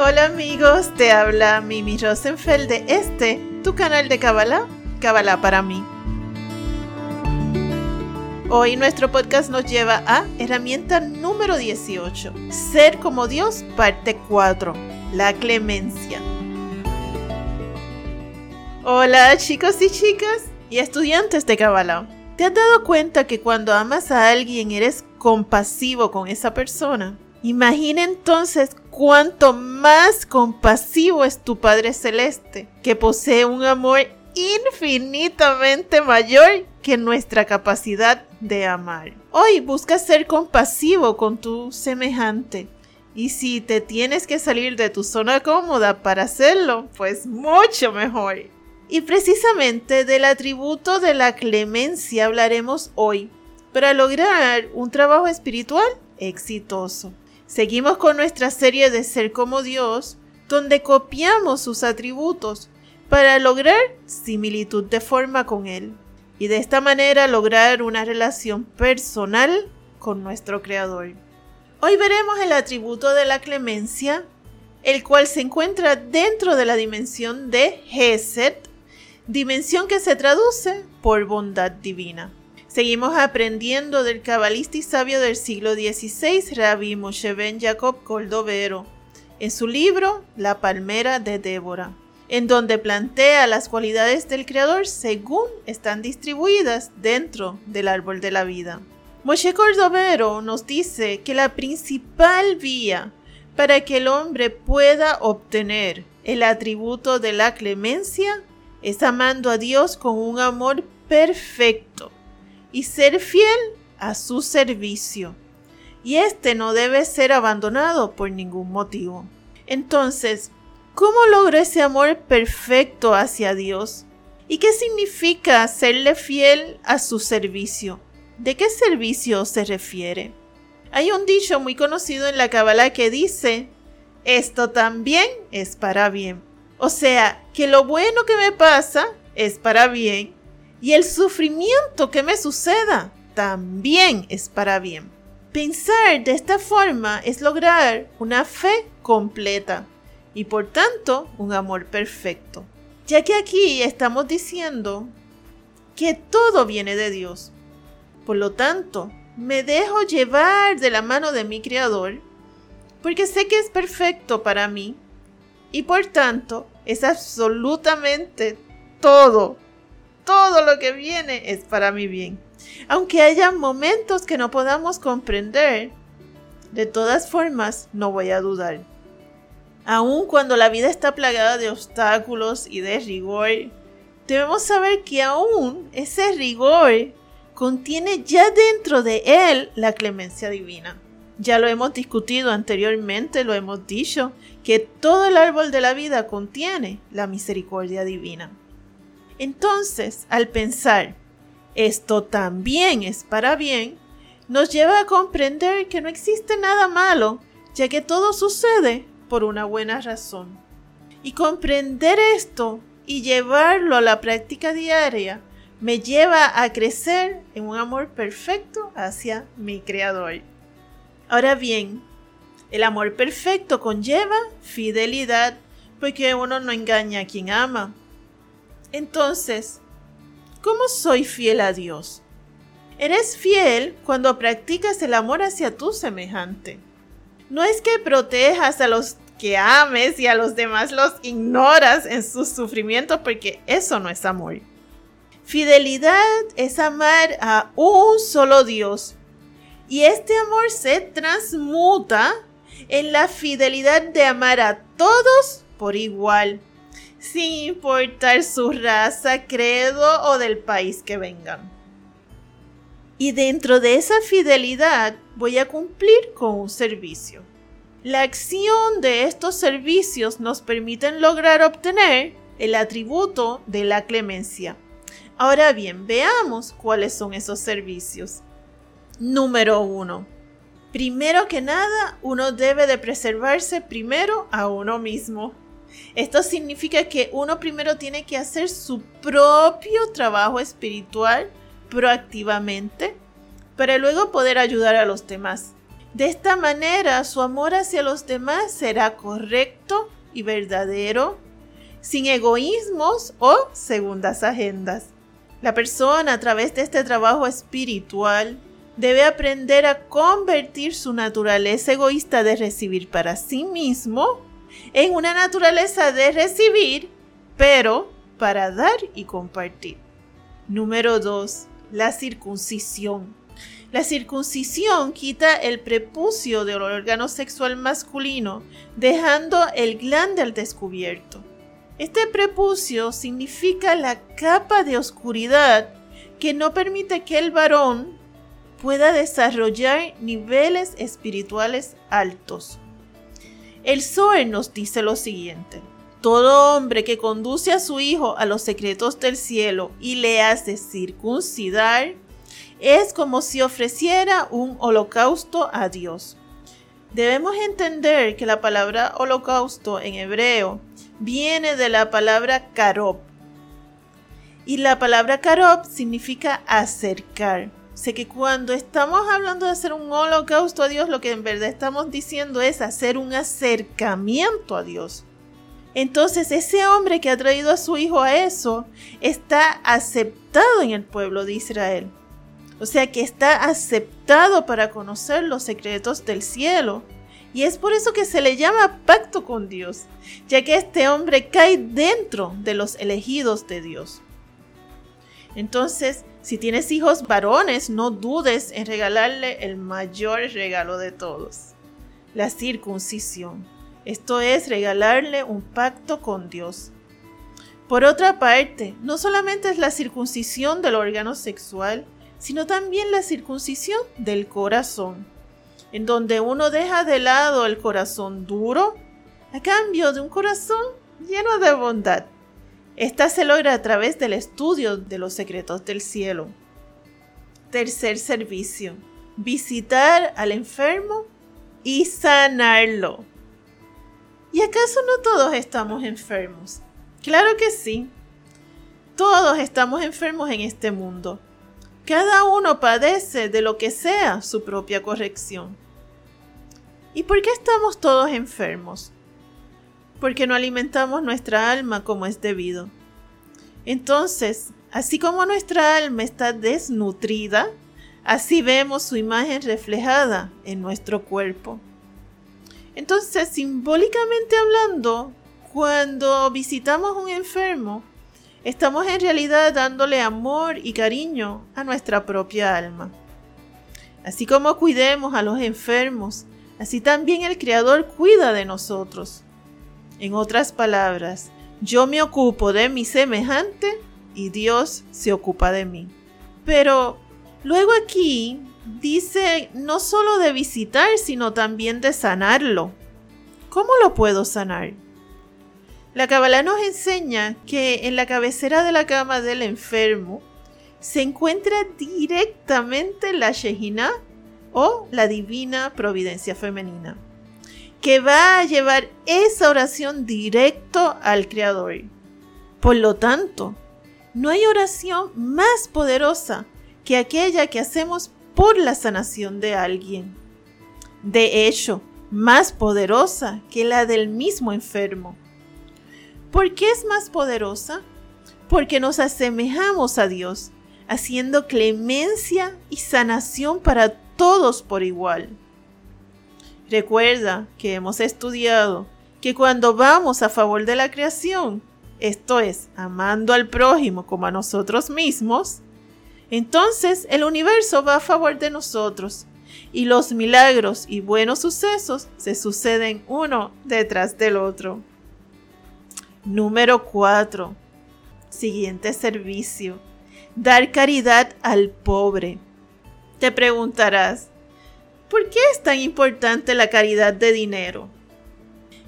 Hola amigos, te habla Mimi Rosenfeld de este, tu canal de Kabbalah, Kabbalah para mí. Hoy nuestro podcast nos lleva a herramienta número 18, Ser como Dios, parte 4, la clemencia. Hola chicos y chicas y estudiantes de Kabbalah. ¿Te has dado cuenta que cuando amas a alguien eres compasivo con esa persona? Imagina entonces cuánto más compasivo es tu Padre Celeste, que posee un amor infinitamente mayor que nuestra capacidad de amar. Hoy busca ser compasivo con tu semejante. Y si te tienes que salir de tu zona cómoda para hacerlo, pues mucho mejor. Y precisamente del atributo de la clemencia hablaremos hoy para lograr un trabajo espiritual exitoso. Seguimos con nuestra serie de Ser como Dios, donde copiamos sus atributos para lograr similitud de forma con Él y de esta manera lograr una relación personal con nuestro Creador. Hoy veremos el atributo de la clemencia, el cual se encuentra dentro de la dimensión de Hesed, dimensión que se traduce por bondad divina. Seguimos aprendiendo del cabalista y sabio del siglo XVI, Rabbi Moshe Ben Jacob Coldovero, en su libro La palmera de Débora en donde plantea las cualidades del Creador según están distribuidas dentro del árbol de la vida. Moshe Cordovero nos dice que la principal vía para que el hombre pueda obtener el atributo de la clemencia es amando a Dios con un amor perfecto y ser fiel a su servicio. Y este no debe ser abandonado por ningún motivo. Entonces, ¿Cómo logro ese amor perfecto hacia Dios? ¿Y qué significa serle fiel a su servicio? ¿De qué servicio se refiere? Hay un dicho muy conocido en la Kabbalah que dice, esto también es para bien. O sea, que lo bueno que me pasa es para bien y el sufrimiento que me suceda también es para bien. Pensar de esta forma es lograr una fe completa y por tanto un amor perfecto. Ya que aquí estamos diciendo que todo viene de Dios. Por lo tanto, me dejo llevar de la mano de mi Creador porque sé que es perfecto para mí y por tanto es absolutamente todo. Todo lo que viene es para mi bien. Aunque haya momentos que no podamos comprender, de todas formas no voy a dudar. Aun cuando la vida está plagada de obstáculos y de rigor, debemos saber que aún ese rigor contiene ya dentro de él la clemencia divina. Ya lo hemos discutido anteriormente, lo hemos dicho, que todo el árbol de la vida contiene la misericordia divina. Entonces, al pensar, esto también es para bien, nos lleva a comprender que no existe nada malo, ya que todo sucede por una buena razón. Y comprender esto y llevarlo a la práctica diaria me lleva a crecer en un amor perfecto hacia mi Creador. Ahora bien, el amor perfecto conlleva fidelidad porque uno no engaña a quien ama. Entonces, ¿cómo soy fiel a Dios? Eres fiel cuando practicas el amor hacia tu semejante. No es que protejas a los que ames y a los demás los ignoras en sus sufrimientos porque eso no es amor. Fidelidad es amar a un solo Dios y este amor se transmuta en la fidelidad de amar a todos por igual, sin importar su raza, credo o del país que vengan. Y dentro de esa fidelidad voy a cumplir con un servicio. La acción de estos servicios nos permiten lograr obtener el atributo de la clemencia. Ahora bien, veamos cuáles son esos servicios. Número 1. Primero que nada, uno debe de preservarse primero a uno mismo. Esto significa que uno primero tiene que hacer su propio trabajo espiritual proactivamente para luego poder ayudar a los demás. De esta manera, su amor hacia los demás será correcto y verdadero, sin egoísmos o segundas agendas. La persona a través de este trabajo espiritual debe aprender a convertir su naturaleza egoísta de recibir para sí mismo en una naturaleza de recibir, pero para dar y compartir. Número 2. La circuncisión. La circuncisión quita el prepucio del órgano sexual masculino, dejando el glande al descubierto. Este prepucio significa la capa de oscuridad que no permite que el varón pueda desarrollar niveles espirituales altos. El Zohar nos dice lo siguiente. Todo hombre que conduce a su hijo a los secretos del cielo y le hace circuncidar, es como si ofreciera un holocausto a Dios. Debemos entender que la palabra holocausto en hebreo viene de la palabra karob. Y la palabra karob significa acercar. Sé que cuando estamos hablando de hacer un holocausto a Dios, lo que en verdad estamos diciendo es hacer un acercamiento a Dios. Entonces ese hombre que ha traído a su hijo a eso está aceptado en el pueblo de Israel. O sea que está aceptado para conocer los secretos del cielo. Y es por eso que se le llama pacto con Dios, ya que este hombre cae dentro de los elegidos de Dios. Entonces, si tienes hijos varones, no dudes en regalarle el mayor regalo de todos, la circuncisión. Esto es regalarle un pacto con Dios. Por otra parte, no solamente es la circuncisión del órgano sexual, sino también la circuncisión del corazón, en donde uno deja de lado el corazón duro a cambio de un corazón lleno de bondad. Esta se logra a través del estudio de los secretos del cielo. Tercer servicio. Visitar al enfermo y sanarlo. ¿Y acaso no todos estamos enfermos? Claro que sí. Todos estamos enfermos en este mundo. Cada uno padece de lo que sea su propia corrección. ¿Y por qué estamos todos enfermos? Porque no alimentamos nuestra alma como es debido. Entonces, así como nuestra alma está desnutrida, así vemos su imagen reflejada en nuestro cuerpo. Entonces, simbólicamente hablando, cuando visitamos un enfermo, estamos en realidad dándole amor y cariño a nuestra propia alma. Así como cuidemos a los enfermos, así también el Creador cuida de nosotros. En otras palabras, yo me ocupo de mi semejante y Dios se ocupa de mí. Pero luego aquí dice no solo de visitar, sino también de sanarlo. ¿Cómo lo puedo sanar? La Kabbalah nos enseña que en la cabecera de la cama del enfermo se encuentra directamente la Shejina o la divina providencia femenina, que va a llevar esa oración directo al Creador. Por lo tanto, no hay oración más poderosa que aquella que hacemos por la sanación de alguien. De hecho, más poderosa que la del mismo enfermo. ¿Por qué es más poderosa? Porque nos asemejamos a Dios, haciendo clemencia y sanación para todos por igual. Recuerda que hemos estudiado que cuando vamos a favor de la creación, esto es, amando al prójimo como a nosotros mismos, entonces el universo va a favor de nosotros y los milagros y buenos sucesos se suceden uno detrás del otro. Número 4. Siguiente servicio. Dar caridad al pobre. Te preguntarás, ¿por qué es tan importante la caridad de dinero?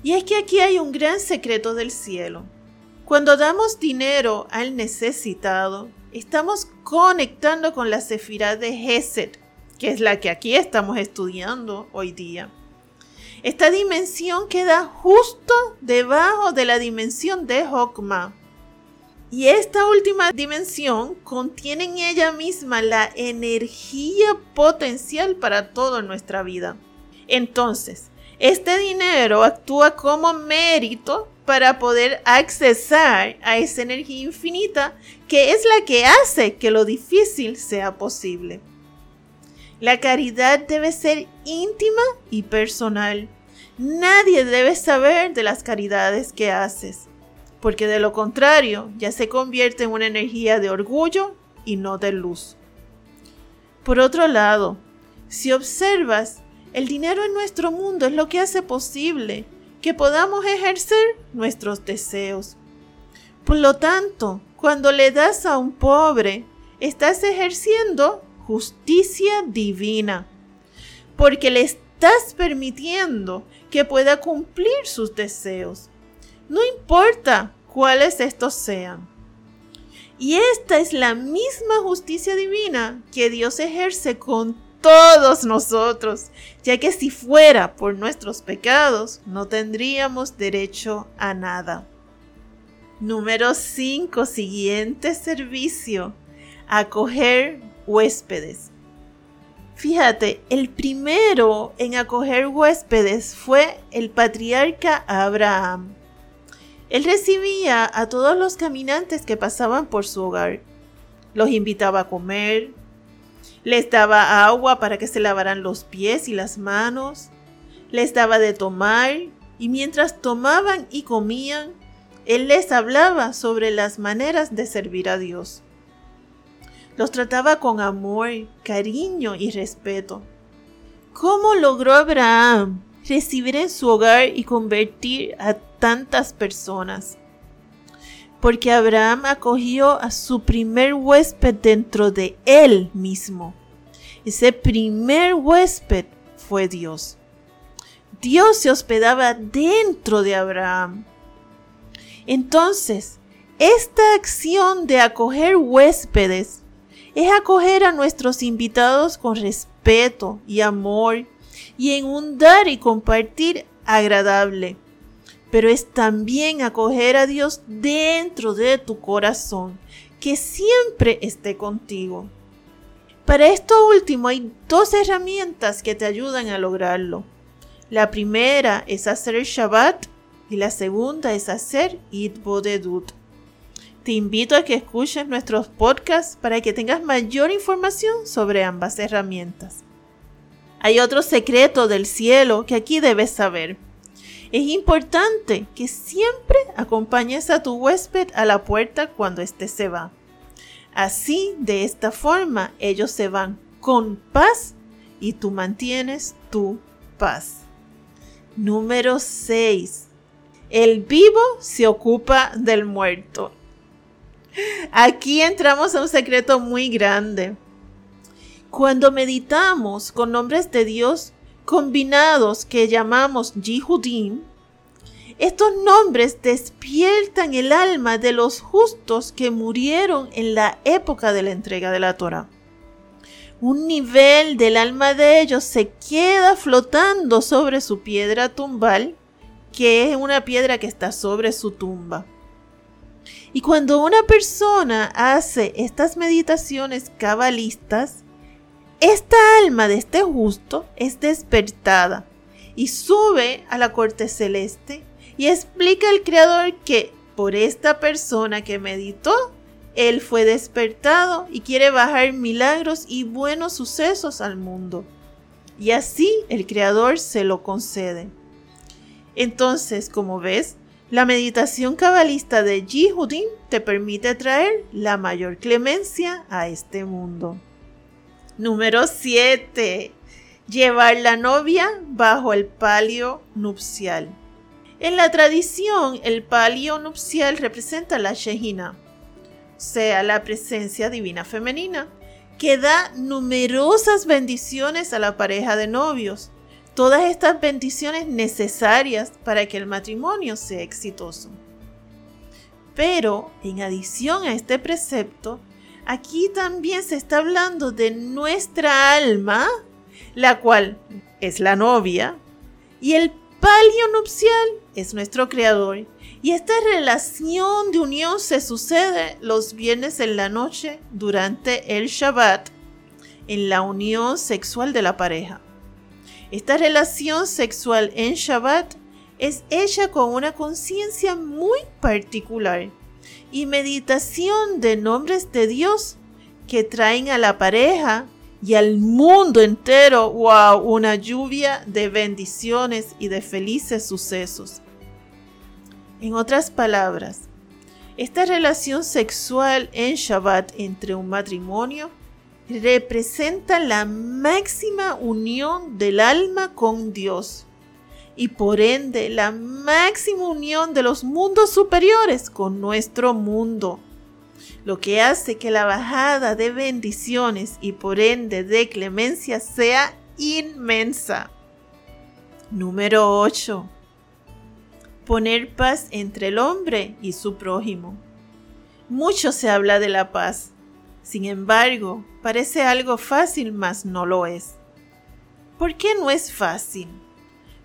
Y es que aquí hay un gran secreto del cielo. Cuando damos dinero al necesitado, estamos conectando con la sefirá de Gesed, que es la que aquí estamos estudiando hoy día. Esta dimensión queda justo debajo de la dimensión de Hokma. Y esta última dimensión contiene en ella misma la energía potencial para toda nuestra vida. Entonces, este dinero actúa como mérito para poder accesar a esa energía infinita que es la que hace que lo difícil sea posible. La caridad debe ser íntima y personal. Nadie debe saber de las caridades que haces, porque de lo contrario ya se convierte en una energía de orgullo y no de luz. Por otro lado, si observas el dinero en nuestro mundo es lo que hace posible que podamos ejercer nuestros deseos. Por lo tanto, cuando le das a un pobre, estás ejerciendo justicia divina, porque le estás permitiendo que pueda cumplir sus deseos. No importa cuáles estos sean. Y esta es la misma justicia divina que Dios ejerce con todos nosotros, ya que si fuera por nuestros pecados, no tendríamos derecho a nada. Número 5. Siguiente servicio. Acoger huéspedes. Fíjate, el primero en acoger huéspedes fue el patriarca Abraham. Él recibía a todos los caminantes que pasaban por su hogar. Los invitaba a comer, les daba agua para que se lavaran los pies y las manos. Les daba de tomar y mientras tomaban y comían, Él les hablaba sobre las maneras de servir a Dios. Los trataba con amor, cariño y respeto. ¿Cómo logró Abraham recibir en su hogar y convertir a tantas personas? porque Abraham acogió a su primer huésped dentro de él mismo. Ese primer huésped fue Dios. Dios se hospedaba dentro de Abraham. Entonces, esta acción de acoger huéspedes es acoger a nuestros invitados con respeto y amor y en un dar y compartir agradable pero es también acoger a Dios dentro de tu corazón, que siempre esté contigo. Para esto último hay dos herramientas que te ayudan a lograrlo. La primera es hacer Shabbat y la segunda es hacer Bodedut. Te invito a que escuches nuestros podcasts para que tengas mayor información sobre ambas herramientas. Hay otro secreto del cielo que aquí debes saber. Es importante que siempre acompañes a tu huésped a la puerta cuando éste se va. Así, de esta forma, ellos se van con paz y tú mantienes tu paz. Número 6. El vivo se ocupa del muerto. Aquí entramos a un secreto muy grande. Cuando meditamos con nombres de Dios, combinados que llamamos Yihudim, estos nombres despiertan el alma de los justos que murieron en la época de la entrega de la Torah. Un nivel del alma de ellos se queda flotando sobre su piedra tumbal, que es una piedra que está sobre su tumba. Y cuando una persona hace estas meditaciones cabalistas, esta alma de este justo es despertada y sube a la corte celeste y explica al Creador que por esta persona que meditó, él fue despertado y quiere bajar milagros y buenos sucesos al mundo. Y así el Creador se lo concede. Entonces, como ves, la meditación cabalista de Yehudin te permite traer la mayor clemencia a este mundo. Número 7. Llevar la novia bajo el palio nupcial. En la tradición, el palio nupcial representa la Shehina, o sea, la presencia divina femenina, que da numerosas bendiciones a la pareja de novios. Todas estas bendiciones necesarias para que el matrimonio sea exitoso. Pero, en adición a este precepto, aquí también se está hablando de nuestra alma, la cual es la novia, Y el palio nupcial es nuestro creador. Y esta relación de unión se sucede los viernes en la noche durante el Shabbat, en la unión sexual de la pareja. Esta relación sexual en Shabbat es hecha con una conciencia muy particular y meditación de nombres de Dios que traen a la pareja y al mundo entero, wow, una lluvia de bendiciones y de felices sucesos. En otras palabras, esta relación sexual en Shabbat entre un matrimonio representa la máxima unión del alma con Dios y por ende la máxima unión de los mundos superiores con nuestro mundo, lo que hace que la bajada de bendiciones y por ende de clemencia sea inmensa. Número 8 poner paz entre el hombre y su prójimo. Mucho se habla de la paz. Sin embargo, parece algo fácil, mas no lo es. ¿Por qué no es fácil?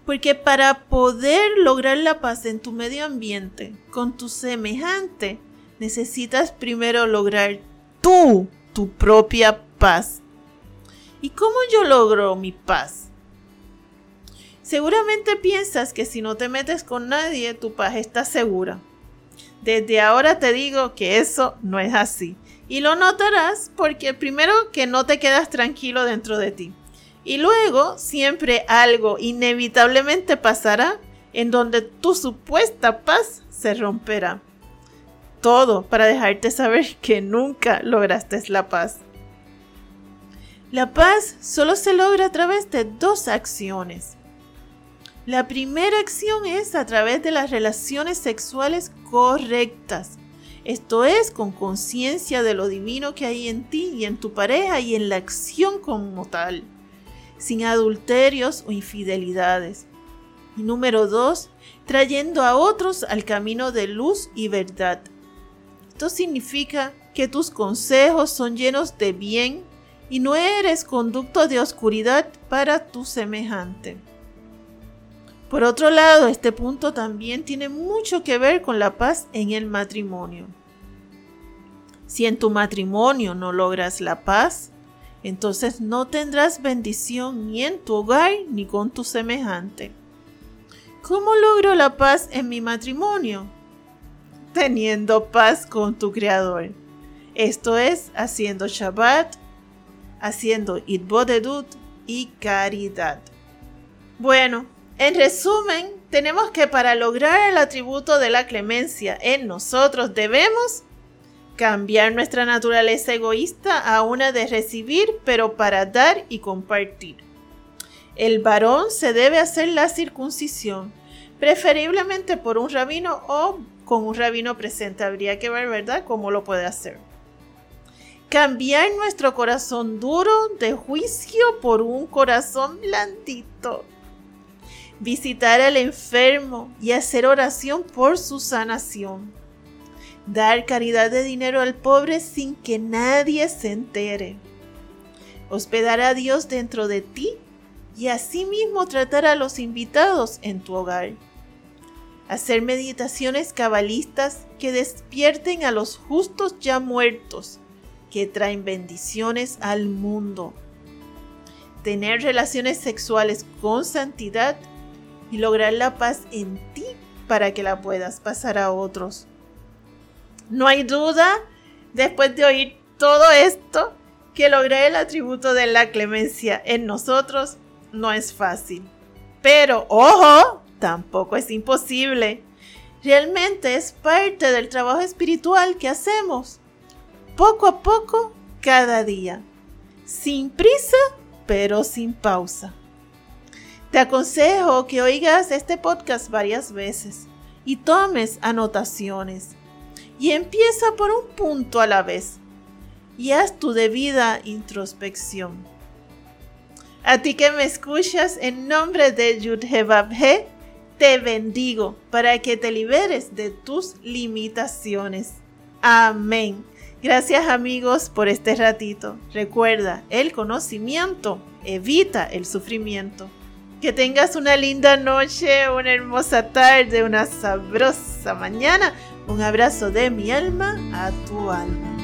Porque para poder lograr la paz en tu medio ambiente con tu semejante, necesitas primero lograr tú tu propia paz. ¿Y cómo yo logro mi paz? Seguramente piensas que si no te metes con nadie, tu paz está segura. Desde ahora te digo que eso no es así. Y lo notarás porque primero que no te quedas tranquilo dentro de ti. Y luego siempre algo inevitablemente pasará en donde tu supuesta paz se romperá. Todo para dejarte saber que nunca lograste la paz. La paz solo se logra a través de dos acciones. La primera acción es a través de las relaciones sexuales correctas. Esto es con conciencia de lo divino que hay en ti y en tu pareja y en la acción como tal, sin adulterios o infidelidades. Y número dos, trayendo a otros al camino de luz y verdad. Esto significa que tus consejos son llenos de bien y no eres conducto de oscuridad para tu semejante. Por otro lado, este punto también tiene mucho que ver con la paz en el matrimonio. Si en tu matrimonio no logras la paz, entonces no tendrás bendición ni en tu hogar ni con tu semejante. ¿Cómo logro la paz en mi matrimonio? Teniendo paz con tu Creador. Esto es haciendo Shabbat, haciendo Itbodedut y caridad. Bueno, en resumen, tenemos que para lograr el atributo de la clemencia en nosotros debemos cambiar nuestra naturaleza egoísta a una de recibir, pero para dar y compartir. El varón se debe hacer la circuncisión, preferiblemente por un rabino o con un rabino presente. Habría que ver, ¿verdad?, cómo lo puede hacer. Cambiar nuestro corazón duro de juicio por un corazón blandito visitar al enfermo y hacer oración por su sanación. Dar caridad de dinero al pobre sin que nadie se entere. Hospedar a Dios dentro de ti y asimismo tratar a los invitados en tu hogar. Hacer meditaciones cabalistas que despierten a los justos ya muertos, que traen bendiciones al mundo. Tener relaciones sexuales con santidad y lograr la paz en ti para que la puedas pasar a otros. No hay duda, después de oír todo esto, que lograr el atributo de la clemencia en nosotros no es fácil. Pero, ojo, tampoco es imposible. Realmente es parte del trabajo espiritual que hacemos, poco a poco, cada día, sin prisa, pero sin pausa. Te aconsejo que oigas este podcast varias veces y tomes anotaciones. Y empieza por un punto a la vez y haz tu debida introspección. A ti que me escuchas, en nombre de Yudhebabhe, te bendigo para que te liberes de tus limitaciones. Amén. Gracias amigos por este ratito. Recuerda, el conocimiento evita el sufrimiento. Que tengas una linda noche, una hermosa tarde, una sabrosa mañana. Un abrazo de mi alma a tu alma.